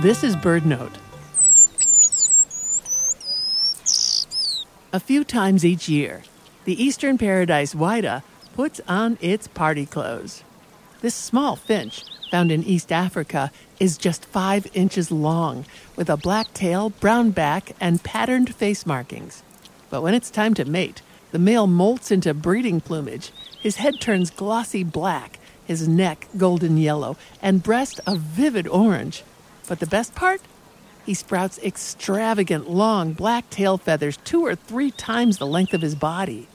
This is BirdNote. A few times each year, the eastern paradise Whydah puts on its party clothes. This small finch, found in East Africa, is just five inches long, with a black tail, brown back, and patterned face markings. But when it's time to mate, the male molts into breeding plumage. His head turns glossy black, his neck golden yellow, and breast a vivid orange. But the best part? He sprouts extravagant long black tail feathers two or three times the length of his body.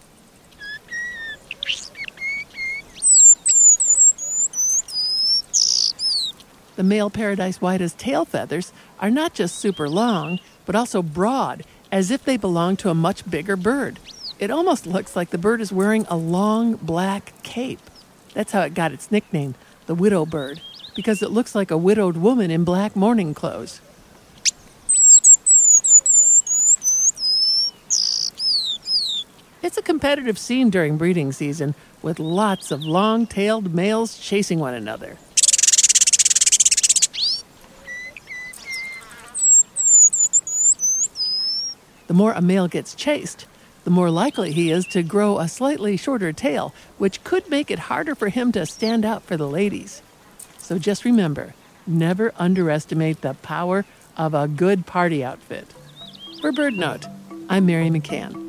The male paradise Whydah's tail feathers are not just super long, but also broad, as if they belong to a much bigger bird. It almost looks like the bird is wearing a long black cape. That's how it got its nickname, the widow bird, because it looks like a widowed woman in black mourning clothes. It's a competitive scene during breeding season, with lots of long tailed males chasing one another. The more a male gets chased, the more likely he is to grow a slightly shorter tail, which could make it harder for him to stand out for the ladies. So just remember never underestimate the power of a good party outfit. For BirdNote, I'm Mary McCann.